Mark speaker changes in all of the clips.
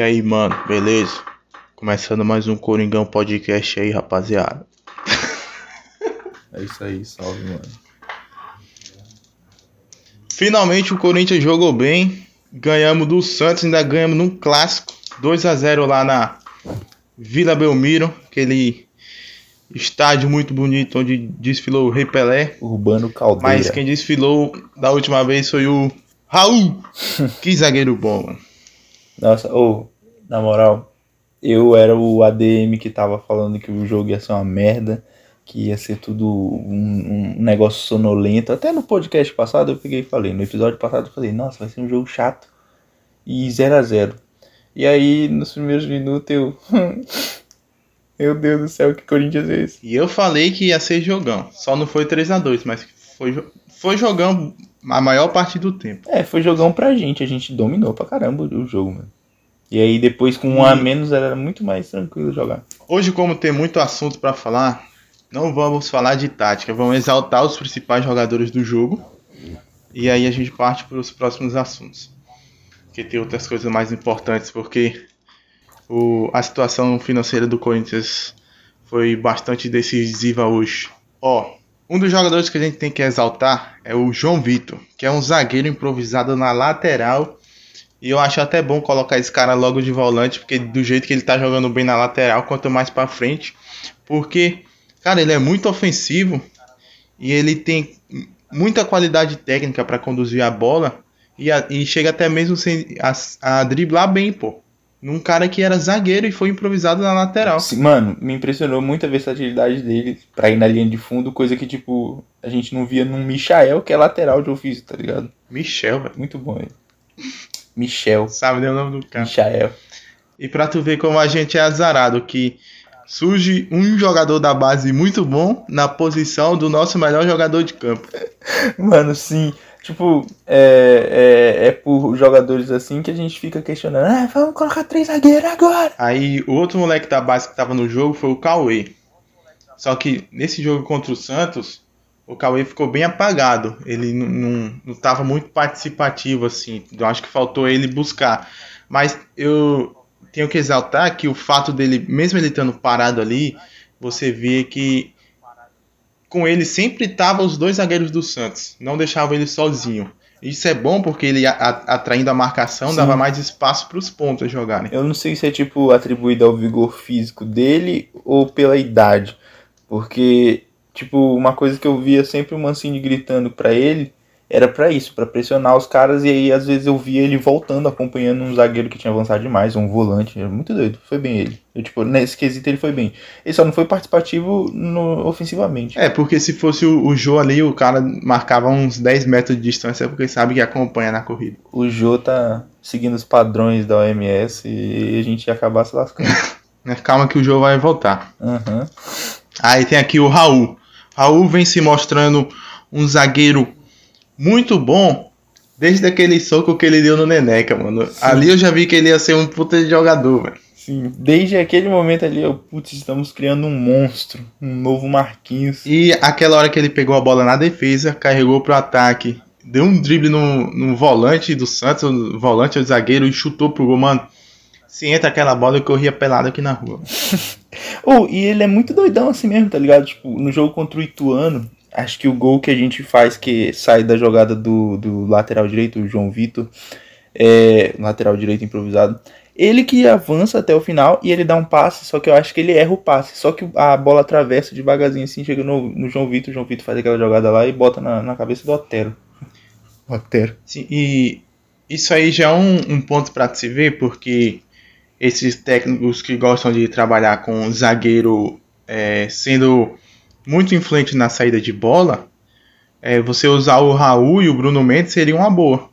Speaker 1: E aí, mano, beleza? Começando mais um Coringão Podcast aí, rapaziada.
Speaker 2: É isso aí, salve, mano.
Speaker 1: Finalmente o Corinthians jogou bem. Ganhamos do Santos, ainda ganhamos num clássico. 2 a 0 lá na Vila Belmiro, aquele estádio muito bonito onde desfilou o Rei Pelé.
Speaker 2: Urbano Caldeira.
Speaker 1: Mas quem desfilou da última vez foi o Raul. que zagueiro bom, mano.
Speaker 2: Nossa, ou, na moral, eu era o ADM que tava falando que o jogo ia ser uma merda, que ia ser tudo um, um negócio sonolento. Até no podcast passado eu peguei e falei, no episódio passado eu falei, nossa, vai ser um jogo chato e 0 a 0 E aí, nos primeiros minutos eu. Meu Deus do céu, que Corinthians é esse?
Speaker 1: E eu falei que ia ser jogão. Só não foi 3 a 2 mas foi, foi jogão a maior parte do tempo.
Speaker 2: É, foi jogão pra gente, a gente dominou pra caramba o jogo, mano. E aí depois com um a menos era muito mais tranquilo jogar.
Speaker 1: Hoje, como tem muito assunto pra falar, não vamos falar de tática. Vamos exaltar os principais jogadores do jogo. E aí a gente parte para os próximos assuntos. Porque tem outras coisas mais importantes, porque o, a situação financeira do Corinthians foi bastante decisiva hoje. Ó, um dos jogadores que a gente tem que exaltar é o João Vitor, que é um zagueiro improvisado na lateral. E eu acho até bom colocar esse cara logo de volante, porque do jeito que ele tá jogando bem na lateral, quanto mais pra frente. Porque, cara, ele é muito ofensivo e ele tem muita qualidade técnica pra conduzir a bola e, a- e chega até mesmo sem, a, a driblar bem, pô. Num cara que era zagueiro e foi improvisado na lateral.
Speaker 2: Sim, Mano, me impressionou muito a versatilidade dele pra ir na linha de fundo, coisa que, tipo, a gente não via num Michael, que é lateral de ofício, tá ligado?
Speaker 1: Michel, velho.
Speaker 2: Muito bom ele. Michel.
Speaker 1: Sabe nem o nome do cara.
Speaker 2: Michael.
Speaker 1: E pra tu ver como a gente é azarado, que surge um jogador da base muito bom na posição do nosso melhor jogador de campo.
Speaker 2: Mano, sim. Tipo, é, é, é por jogadores assim que a gente fica questionando. Ah, vamos colocar três zagueiros agora.
Speaker 1: Aí o outro moleque da base que tava no jogo foi o Cauê. Só que nesse jogo contra o Santos, o Cauê ficou bem apagado. Ele não, não, tava muito participativo assim. Eu acho que faltou ele buscar. Mas eu tenho que exaltar que o fato dele, mesmo ele estando parado ali, você vê que com ele sempre estavam os dois zagueiros do Santos. Não deixavam ele sozinho. Isso é bom porque ele atraindo a marcação
Speaker 2: Sim.
Speaker 1: dava mais espaço para os pontos jogarem.
Speaker 2: Eu não sei se é tipo atribuído ao vigor físico dele ou pela idade. Porque, tipo, uma coisa que eu via sempre o Mancini gritando pra ele era pra isso, pra pressionar os caras. E aí, às vezes, eu via ele voltando, acompanhando um zagueiro que tinha avançado demais, um volante. Era muito doido. Foi bem ele. Eu, tipo, nesse quesito ele foi bem. Ele só não foi participativo no, ofensivamente.
Speaker 1: É, porque se fosse o, o Jô ali, o cara marcava uns 10 metros de distância, porque sabe que acompanha na corrida.
Speaker 2: O Jô tá seguindo os padrões da OMS e a gente ia acabar se lascando.
Speaker 1: Mas calma que o Jô vai voltar.
Speaker 2: Aham.
Speaker 1: Aí tem aqui o Raul. Raul vem se mostrando um zagueiro muito bom desde aquele soco que ele deu no Neneca, mano. Ali eu já vi que ele ia ser um puta de jogador, velho.
Speaker 2: Sim, desde aquele momento ali, eu, putz, estamos criando um monstro, um novo Marquinhos.
Speaker 1: E aquela hora que ele pegou a bola na defesa, carregou pro ataque, deu um drible no, no volante do Santos, o volante, o zagueiro, e chutou pro gol, mano. Se entra aquela bola, eu corria pelado aqui na rua.
Speaker 2: Oh, e ele é muito doidão assim mesmo, tá ligado? Tipo, no jogo contra o Ituano, acho que o gol que a gente faz, que sai da jogada do, do lateral direito, o João Vitor, é, lateral direito improvisado, ele que avança até o final e ele dá um passe, só que eu acho que ele erra o passe. Só que a bola atravessa devagarzinho assim, chega no, no João Vitor, o João Vitor faz aquela jogada lá e bota na, na cabeça do Otero. Otero.
Speaker 1: Sim, e isso aí já é um, um ponto para se ver, porque esses técnicos que gostam de trabalhar com zagueiro é, sendo muito influente na saída de bola, é, você usar o Raul e o Bruno Mendes seria uma boa.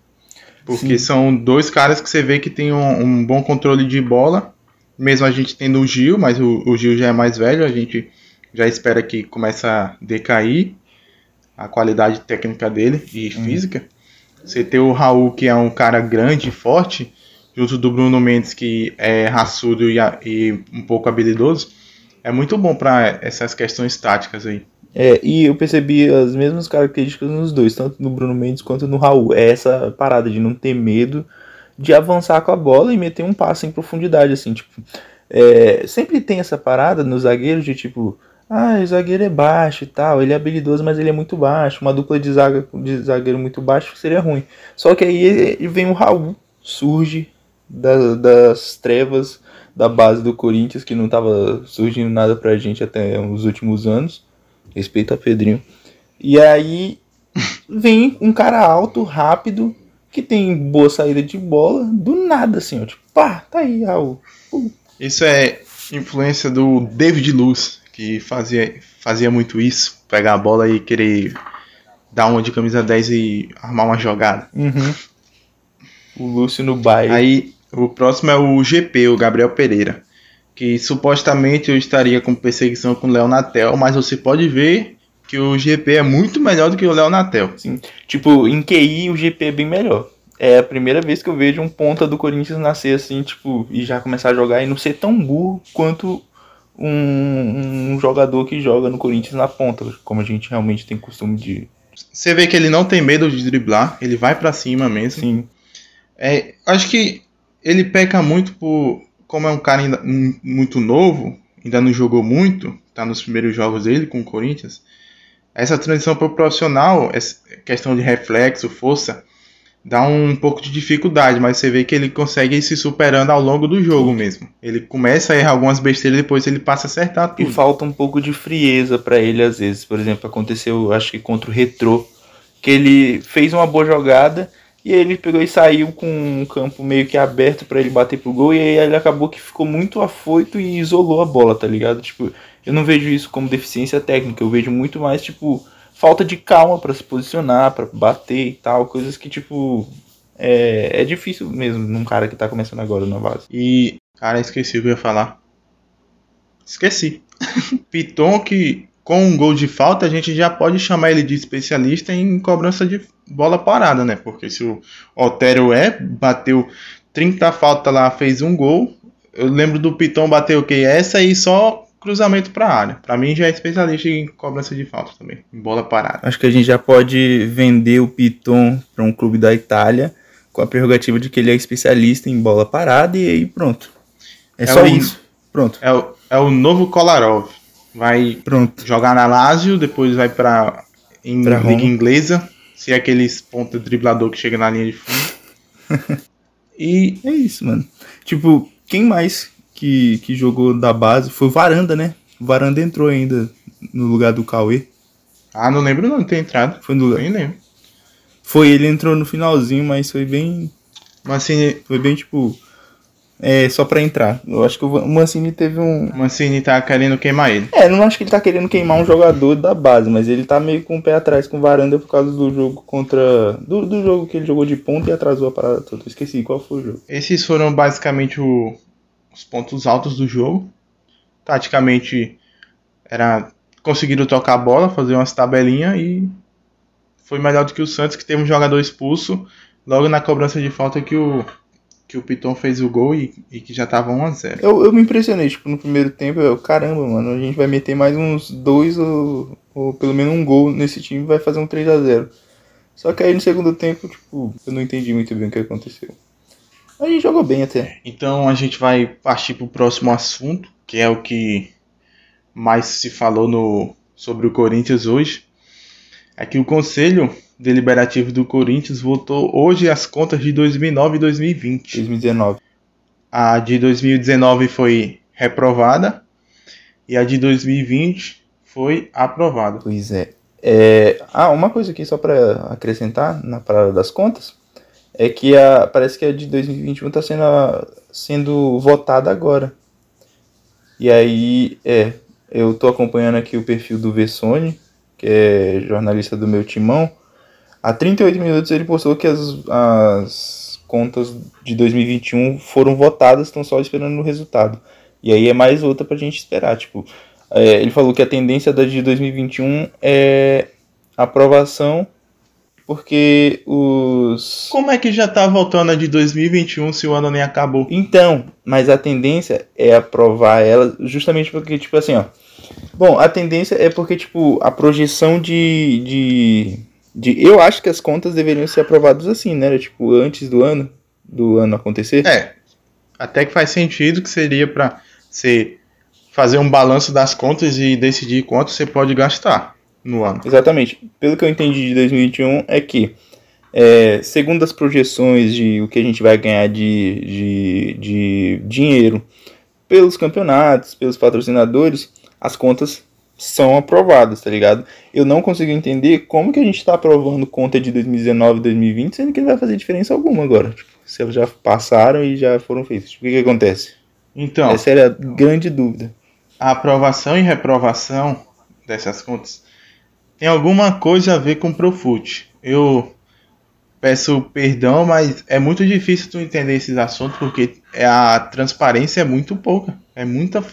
Speaker 1: Porque
Speaker 2: Sim.
Speaker 1: são dois caras que você vê que tem um, um bom controle de bola. Mesmo a gente tendo o Gil, mas o, o Gil já é mais velho, a gente já espera que comece a decair a qualidade técnica dele e física. Você ter o Raul, que é um cara grande e forte, junto do Bruno Mendes, que é raçudo e, e um pouco habilidoso, é muito bom para essas questões táticas aí.
Speaker 2: É, e eu percebi as mesmas características nos dois, tanto no Bruno Mendes quanto no Raul. É essa parada de não ter medo de avançar com a bola e meter um passe em profundidade, assim, tipo. É, sempre tem essa parada nos zagueiros de tipo, ah, o zagueiro é baixo e tal, ele é habilidoso, mas ele é muito baixo. Uma dupla de, zaga, de zagueiro muito baixo seria ruim. Só que aí vem o Raul, surge da, das trevas da base do Corinthians, que não tava surgindo nada pra gente até os últimos anos. Respeito a Pedrinho. E aí vem um cara alto, rápido, que tem boa saída de bola, do nada, assim, ó. Tipo, pá, tá aí, Raul. Pum.
Speaker 1: Isso é influência do David Luz, que fazia, fazia muito isso. Pegar a bola e querer dar uma de camisa 10 e armar uma jogada.
Speaker 2: Uhum. O Lúcio no baile.
Speaker 1: Aí o próximo é o GP, o Gabriel Pereira. Que supostamente eu estaria com perseguição com o Léo Natel, mas você pode ver que o GP é muito melhor do que o Léo Natel.
Speaker 2: Sim. Tipo, em QI o GP é bem melhor. É a primeira vez que eu vejo um ponta do Corinthians nascer assim, tipo, e já começar a jogar e não ser tão burro quanto um, um jogador que joga no Corinthians na ponta, como a gente realmente tem costume de.
Speaker 1: Você vê que ele não tem medo de driblar, ele vai para cima mesmo.
Speaker 2: Sim.
Speaker 1: É, acho que ele peca muito por. Como é um cara ainda, muito novo, ainda não jogou muito, tá nos primeiros jogos dele com o Corinthians. Essa transição para o profissional, essa questão de reflexo, força, dá um pouco de dificuldade, mas você vê que ele consegue ir se superando ao longo do jogo mesmo. Ele começa a errar algumas besteiras, depois ele passa a acertar tudo.
Speaker 2: E falta um pouco de frieza para ele às vezes. Por exemplo, aconteceu, acho que contra o Retrô, que ele fez uma boa jogada e ele pegou e saiu com um campo meio que aberto para ele bater pro gol e aí ele acabou que ficou muito afoito e isolou a bola, tá ligado? Tipo, eu não vejo isso como deficiência técnica, eu vejo muito mais tipo falta de calma para se posicionar, para bater e tal, coisas que, tipo, é, é difícil mesmo num cara que tá começando agora na base.
Speaker 1: E, cara, esqueci o que eu ia falar. Esqueci. Piton que com um gol de falta a gente já pode chamar ele de especialista em cobrança de bola parada, né? Porque se o Otero é, bateu 30 faltas lá, fez um gol. Eu lembro do Piton bater o que? Essa aí só cruzamento para a área. Para mim já é especialista em cobrança de falta também, em bola parada.
Speaker 2: Acho que a gente já pode vender o Piton para um clube da Itália com a prerrogativa de que ele é especialista em bola parada e aí pronto. É, é só o, isso. Pronto.
Speaker 1: É o, é o novo Kolarov. Vai
Speaker 2: pronto.
Speaker 1: jogar na Lazio, depois vai para em pra liga inglesa, se é aqueles ponta driblador que chega na linha de fundo.
Speaker 2: e é isso, mano. Tipo, quem mais que, que jogou da base foi o Varanda, né? O Varanda entrou ainda no lugar do Cauê.
Speaker 1: Ah, não lembro não ter entrado.
Speaker 2: Foi no lugar.
Speaker 1: Nem lembro.
Speaker 2: Foi, ele entrou no finalzinho, mas foi bem.
Speaker 1: Mancini.
Speaker 2: Foi bem tipo. É, só pra entrar. Eu acho que o Mancini teve um.
Speaker 1: O Mancini tá querendo queimar ele.
Speaker 2: É, não acho que ele tá querendo queimar um jogador da base, mas ele tá meio com o pé atrás com o Varanda por causa do jogo contra. Do, do jogo que ele jogou de ponta e atrasou a parada toda. Esqueci qual foi o jogo.
Speaker 1: Esses foram basicamente o, os pontos altos do jogo. Taticamente era conseguiram tocar a bola, fazer umas tabelinhas e foi melhor do que o Santos que teve um jogador expulso logo na cobrança de falta que o que o Piton fez o gol e, e que já tava 1 a 0.
Speaker 2: Eu, eu me impressionei, tipo, no primeiro tempo, eu, caramba, mano, a gente vai meter mais uns dois ou, ou pelo menos um gol nesse time vai fazer um 3 a 0. Só que aí no segundo tempo, tipo, eu não entendi muito bem o que aconteceu. A gente jogou bem até.
Speaker 1: Então a gente vai partir para o próximo assunto, que é o que mais se falou no, sobre o Corinthians hoje. É que o Conselho Deliberativo do Corinthians votou hoje as contas de 2009 e 2020.
Speaker 2: 2019.
Speaker 1: A de 2019 foi reprovada e a de 2020 foi aprovada.
Speaker 2: Pois é. é... Ah, uma coisa aqui só para acrescentar na parada das contas é que a, parece que a de 2021 está sendo, sendo votada agora. E aí, é, eu tô acompanhando aqui o perfil do Vessone, que é jornalista do meu timão. Há 38 minutos ele postou que as, as contas de 2021 foram votadas, estão só esperando o resultado. E aí é mais outra pra gente esperar. Tipo, é, ele falou que a tendência da de 2021 é aprovação porque os.
Speaker 1: Como é que já tá voltando a de 2021 se o ano nem acabou?
Speaker 2: Então, mas a tendência é aprovar ela justamente porque, tipo assim, ó. Bom, a tendência é porque, tipo, a projeção de. de, de eu acho que as contas deveriam ser aprovadas assim, né? Tipo, antes do ano. do ano acontecer?
Speaker 1: É. Até que faz sentido que seria para você fazer um balanço das contas e decidir quanto você pode gastar no ano.
Speaker 2: Exatamente. Pelo que eu entendi de 2021 é que, é, segundo as projeções de o que a gente vai ganhar de, de, de dinheiro pelos campeonatos, pelos patrocinadores, as contas são aprovadas, tá ligado? Eu não consigo entender como que a gente tá aprovando conta de 2019 e 2020, sendo que não vai fazer diferença alguma agora. Tipo, se já passaram e já foram feitos. Tipo, o que que acontece?
Speaker 1: Então,
Speaker 2: Essa era a grande dúvida.
Speaker 1: a aprovação e reprovação dessas contas tem alguma coisa a ver com o Profut. Eu peço perdão, mas é muito difícil tu entender esses assuntos porque a transparência é muito pouca. É muita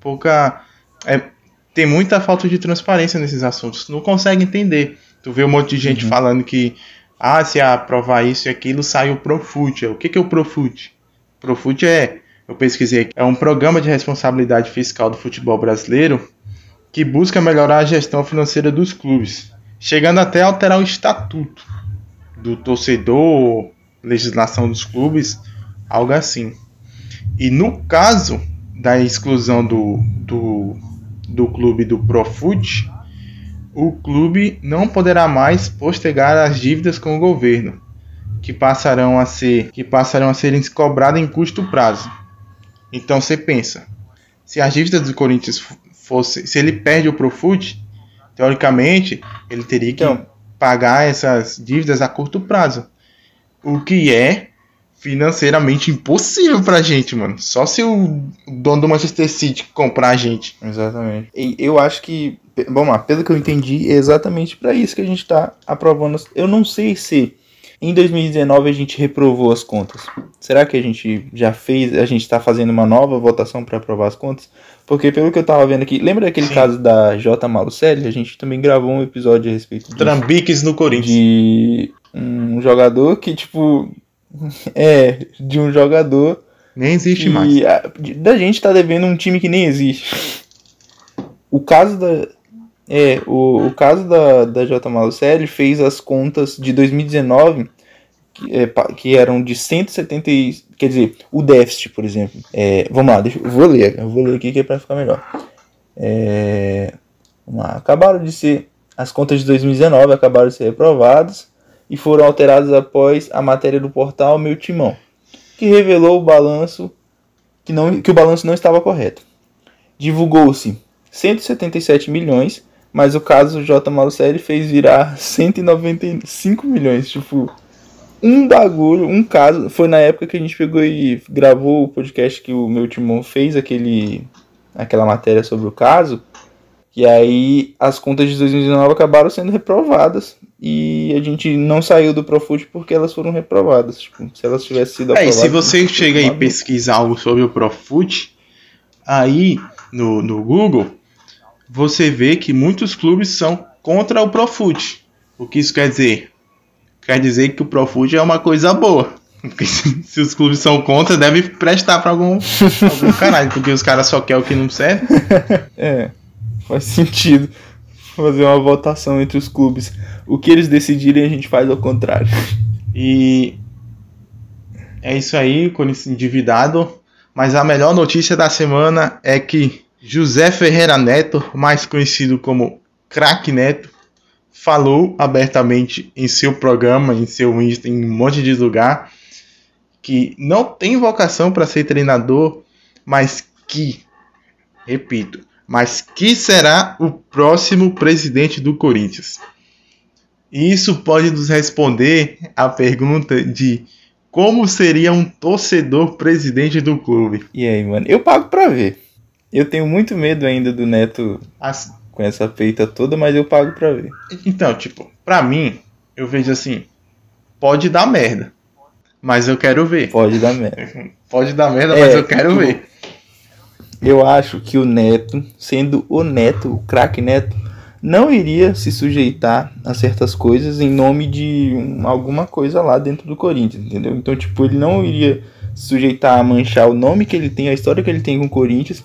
Speaker 1: pouca. é- tem muita falta de transparência nesses assuntos. Não consegue entender. Tu vê um monte de gente falando que ah, se aprovar isso e aquilo, sai o Profut. O que, que é o Profut? Profut é, eu pesquisei, é um programa de responsabilidade fiscal do futebol brasileiro que busca melhorar a gestão financeira dos clubes, chegando até a alterar o estatuto do torcedor, legislação dos clubes, algo assim. E no caso da exclusão do, do, do clube do Profut, o clube não poderá mais postergar as dívidas com o governo, que passarão a ser que passarão a serem cobradas em curto prazo. Então você pensa, se as dívidas do Corinthians fosse, se ele perde o Profut, teoricamente ele teria que
Speaker 2: Então.
Speaker 1: pagar essas dívidas a curto prazo, o que é financeiramente impossível pra gente, mano. Só se o dono do Manchester City comprar a gente.
Speaker 2: Exatamente. E eu acho que, lá, pelo que eu entendi, é exatamente para isso que a gente tá aprovando. Eu não sei se em 2019 a gente reprovou as contas. Será que a gente já fez, a gente tá fazendo uma nova votação para aprovar as contas? Porque pelo que eu tava vendo aqui, lembra daquele
Speaker 1: Sim.
Speaker 2: caso da J. Malucelli? A gente também gravou um episódio a respeito disso.
Speaker 1: Trambiques no Corinthians.
Speaker 2: de um jogador que, tipo, é, de um jogador
Speaker 1: Nem existe
Speaker 2: que
Speaker 1: mais.
Speaker 2: a- da gente tá devendo um time que nem existe. O caso da é, o, o caso da, da J. Malucelli fez as contas de 2019 que, é, que eram de 170 e, quer dizer, o déficit, por exemplo. É, vamos lá, deixa, eu vou ler, eu vou ler aqui que é para ficar melhor. É, vamos lá, acabaram de ser as contas de 2019 acabaram de ser reprovadas e foram alteradas após a matéria do portal Meu Timão, que revelou o balanço que, não, que o balanço não estava correto. Divulgou-se 177 milhões, mas o caso J. Malucelli fez virar 195 milhões. Tipo, um bagulho, um caso. Foi na época que a gente pegou e gravou o podcast que o meu timão fez aquele, aquela matéria sobre o caso. E aí as contas de 2019 acabaram sendo reprovadas. E a gente não saiu do Profut porque elas foram reprovadas. Tipo, se elas tivessem sido
Speaker 1: É,
Speaker 2: aprovadas.
Speaker 1: se você chega e
Speaker 2: maluco.
Speaker 1: pesquisa algo sobre o Profut, aí no, no Google, você vê que muitos clubes são contra o Profut. O que isso quer dizer? Quer dizer que o Profut é uma coisa boa. Porque se, os clubes são contra, deve prestar pra algum, algum caralho. Porque os caras só querem o que não serve.
Speaker 2: É, faz sentido fazer uma votação entre os clubes. O que eles decidirem, a gente faz ao contrário.
Speaker 1: E é isso aí, Corinthians endividado. Mas a melhor notícia da semana é que José Ferreira Neto, mais conhecido como Crack Neto, falou abertamente em seu programa, em seu Insta, em um monte de lugar, que não tem vocação para ser treinador, mas que, repito, mas que será o próximo presidente do Corinthians. E isso pode nos responder a pergunta de como seria um torcedor presidente do clube.
Speaker 2: E aí, mano? Eu pago pra ver. Eu tenho muito medo ainda do Neto com essa peita toda, mas eu pago pra ver.
Speaker 1: Então, tipo, pra mim, eu vejo assim, pode dar merda, mas eu quero ver.
Speaker 2: Pode dar merda.
Speaker 1: Pode dar merda,
Speaker 2: É,
Speaker 1: mas eu quero
Speaker 2: tipo,
Speaker 1: ver.
Speaker 2: Eu acho que o Neto, sendo o Neto, o craque Neto, não iria se sujeitar a certas coisas em nome de um- alguma coisa lá dentro do Corinthians, entendeu? Então, tipo, ele não iria se sujeitar a manchar o nome que ele tem, a história que ele tem com o Corinthians,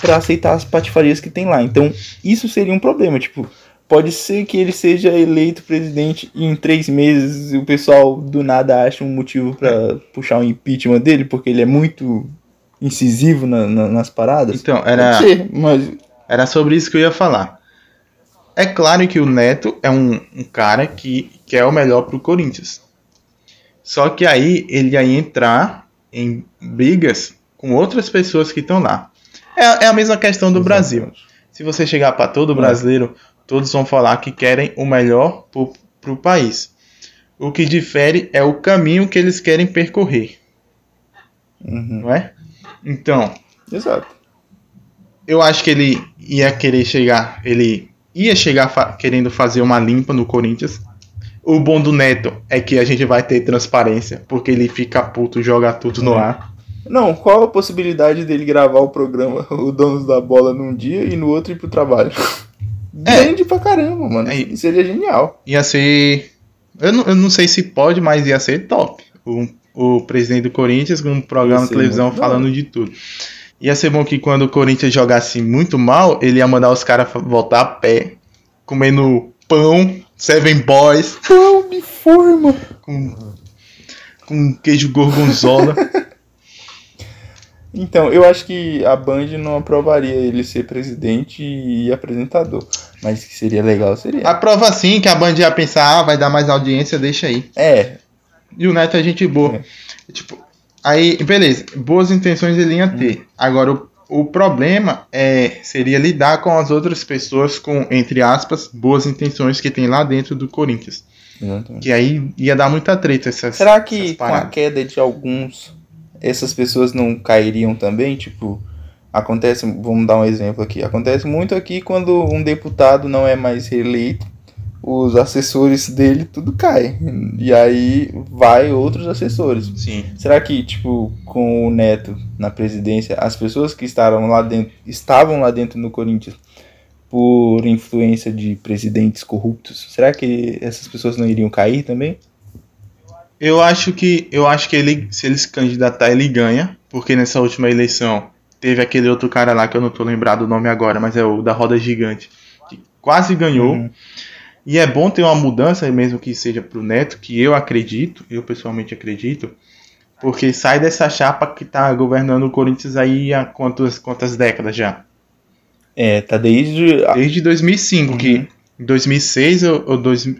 Speaker 2: pra aceitar as patifarias que tem lá. Então, isso seria um problema, tipo, pode ser que ele seja eleito presidente e em três meses o pessoal do nada acha um motivo para puxar um impeachment dele, porque ele é muito incisivo na, na, nas paradas.
Speaker 1: Então, era,
Speaker 2: ser, mas...
Speaker 1: era sobre isso que eu ia falar. É claro que o Neto é um, um cara que quer o melhor pro Corinthians. Só que aí ele ia entrar em brigas com outras pessoas que estão lá. É, é, a mesma questão do Exatamente. Brasil. Se você chegar para todo brasileiro, todos vão falar que querem o melhor para o país. O que difere é o caminho que eles querem percorrer.
Speaker 2: Uhum.
Speaker 1: Não é? Então.
Speaker 2: Exato.
Speaker 1: Eu acho que ele ia querer chegar. Ele ia chegar fa querendo fazer uma limpa no Corinthians. O bom do Neto é que a gente vai ter transparência, porque ele fica puto, joga tudo no ar.
Speaker 2: Não, qual a possibilidade dele gravar o programa O Donos da Bola num dia e no outro ir pro trabalho? É. Grande pra caramba, mano. É. Seria genial.
Speaker 1: Ia ser. Eu não, eu não sei se pode, mas ia ser top. O, o presidente do Corinthians com um programa de televisão falando bom. de tudo. Ia ser bom que quando o Corinthians jogasse muito mal, ele ia mandar os caras voltar a pé, comendo pão, Seven Boys.
Speaker 2: Pão de forma.
Speaker 1: Com, com queijo gorgonzola.
Speaker 2: Então, eu acho que a Band não aprovaria ele ser presidente e apresentador. Mas que seria legal, seria.
Speaker 1: Aprova sim, que a Band ia pensar, ah, vai dar mais audiência, deixa aí.
Speaker 2: É.
Speaker 1: E o Neto é gente boa. É. Tipo, aí, beleza, boas intenções ele ia ter. Hum. Agora, o, o problema é seria lidar com as outras pessoas com, entre aspas, boas intenções que tem lá dentro do Corinthians.
Speaker 2: Exatamente.
Speaker 1: Que aí ia dar muita treta essas
Speaker 2: Será que com a queda de alguns essas pessoas não cairiam também? Tipo, acontece, vamos dar um exemplo aqui. Acontece muito aqui quando um deputado não é mais reeleito, os assessores dele tudo cai. E aí vai outros assessores.
Speaker 1: Sim.
Speaker 2: Será que, tipo, com o Neto na presidência, as pessoas que estavam lá dentro, estavam lá dentro no Corinthians por influência de presidentes corruptos, será que essas pessoas não iriam cair também?
Speaker 1: Eu acho que eu acho que ele, se ele se candidatar, ele ganha, porque nessa última eleição teve aquele outro cara lá que eu não tô lembrado o nome agora, mas é o da roda gigante, que quase ganhou. Uhum. E é bom ter uma mudança, mesmo que seja pro Neto, que eu acredito, eu pessoalmente acredito, porque sai dessa chapa que tá governando o Corinthians aí há quantas, quantas décadas já?
Speaker 2: É, tá desde.
Speaker 1: Desde 2005, uhum. que em 2006 ou, ou dois,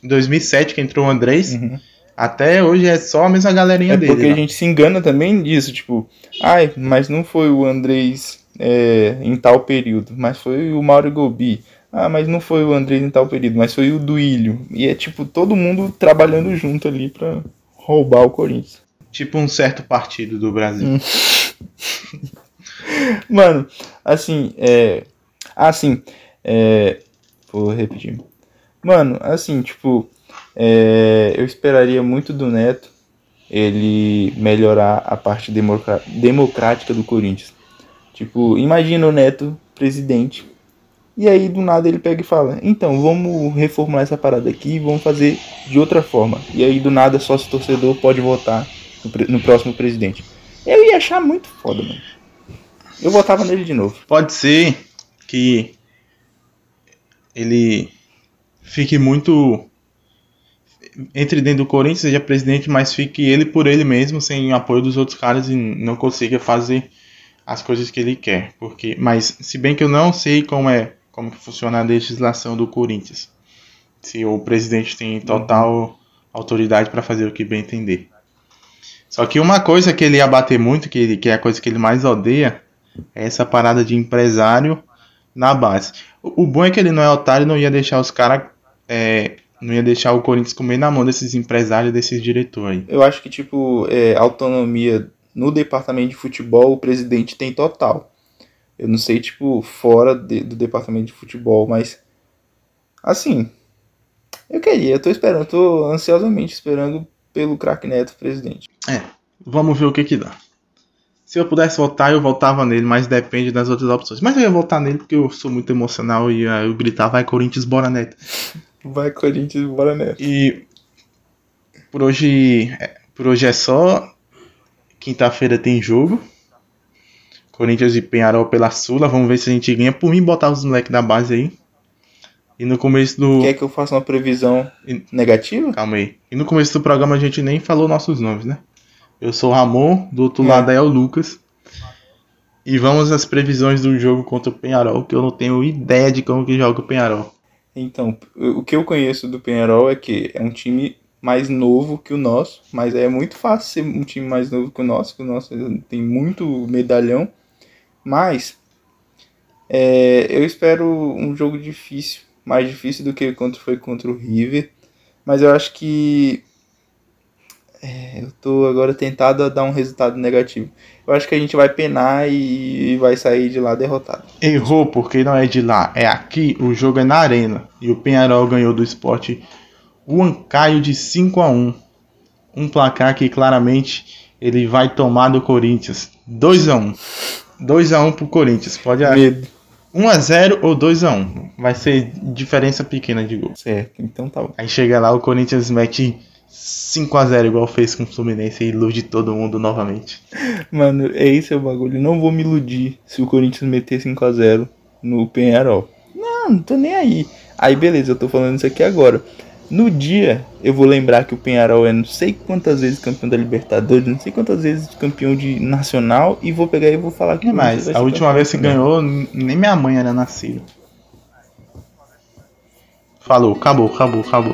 Speaker 1: 2007 que entrou o Andrés. Uhum. Até hoje é só a mesma galerinha
Speaker 2: é
Speaker 1: dele.
Speaker 2: Porque lá. a gente se engana também disso, tipo, ai, mas não foi o Andrés é, em tal período, mas foi o Mauro Gobi. Ah, mas não foi o Andrés em tal período, mas foi o Duílio. E é tipo todo mundo trabalhando junto ali pra roubar o Corinthians.
Speaker 1: Tipo um certo partido do Brasil. Hum.
Speaker 2: Mano, assim, é. Assim, é. Vou repetir. Mano, assim, tipo, é, eu esperaria muito do Neto ele melhorar a parte democrática do Corinthians. Tipo, imagina o Neto presidente. E aí do nada ele pega e fala: "Então, vamos reformular essa parada aqui, vamos fazer de outra forma". E aí do nada sócio torcedor pode votar no, no próximo presidente. Eu ia achar muito foda, mano. Eu votava nele de novo.
Speaker 1: Pode ser que ele fique muito entre dentro do Corinthians, seja presidente, mas fique ele por ele mesmo, sem apoio dos outros caras e não consiga fazer as coisas que ele quer. Porque, mas se bem que eu não sei como é como que funciona a legislação do Corinthians, se o presidente tem total autoridade para fazer o que bem entender. Só que uma coisa que ele ia bater muito, que, ele, que é a coisa que ele mais odeia, é essa parada de empresário na base. O, o bom é que ele não é otário, não ia deixar os caras é, não ia deixar o Corinthians comer na mão desses empresários, desses diretores.
Speaker 2: Eu acho que, tipo, é, autonomia no departamento de futebol o presidente tem total. Eu não sei, tipo, fora de, do departamento de futebol, mas. Assim. Eu queria, eu tô esperando, tô ansiosamente esperando pelo craque Neto presidente.
Speaker 1: É, vamos ver o que que dá. Se eu pudesse votar, eu votava nele, mas depende das outras opções. Mas eu ia votar nele porque eu sou muito emocional e uh, eu gritar, vai Corinthians, bora Neto.
Speaker 2: Vai Corinthians, bora nessa.
Speaker 1: E por hoje, é, por hoje é só. Quinta-feira tem jogo. Corinthians e Penharol pela Sula. Vamos ver se a gente ganha. Por mim, botar os moleques da base aí. E no começo do.
Speaker 2: Quer que eu faça uma previsão negativa?
Speaker 1: Calma aí. E no começo do programa a gente nem falou nossos nomes, né? Eu sou o Ramon, do outro
Speaker 2: É.
Speaker 1: lado é o Lucas. E vamos às previsões do jogo contra o Penharol, que eu não tenho ideia de como que joga o Penharol.
Speaker 2: Então, o que eu conheço do Penharol é que é um time mais novo que o nosso, mas é muito fácil ser um time mais novo que o nosso, que o nosso tem muito medalhão. Mas é, eu espero um jogo difícil, mais difícil do que contra, foi contra o River. Mas eu acho que é, eu tô agora tentado a dar um resultado negativo. Eu acho que a gente vai penar e, e vai sair de lá derrotado.
Speaker 1: Errou porque não é de lá, é aqui, o jogo é na arena. E o Penharol ganhou do esporte o Ancaio de 5 a 1 Um placar que claramente ele vai tomar do Corinthians. 2 a 1 2 a 1 pro Corinthians. Pode
Speaker 2: Medo.
Speaker 1: 1 a 0 ou 2 a 1 Vai ser diferença pequena de gol.
Speaker 2: Certo, então tá bom.
Speaker 1: Aí chega lá, o Corinthians mete 5 a 0 igual fez com o Fluminense e ilude todo mundo novamente.
Speaker 2: Mano, é esse é o bagulho. Não vou me iludir se o Corinthians meter 5x0 no Penharol. Não, não tô nem aí. Aí beleza, eu tô falando isso aqui agora. No dia, eu vou lembrar que o Penharol é não sei quantas vezes campeão da Libertadores, não sei quantas vezes campeão de nacional, e vou pegar e vou falar que Corinthians vai
Speaker 1: a última vez que ganhou, nem minha mãe era nascida. Falou, acabou, acabou, acabou.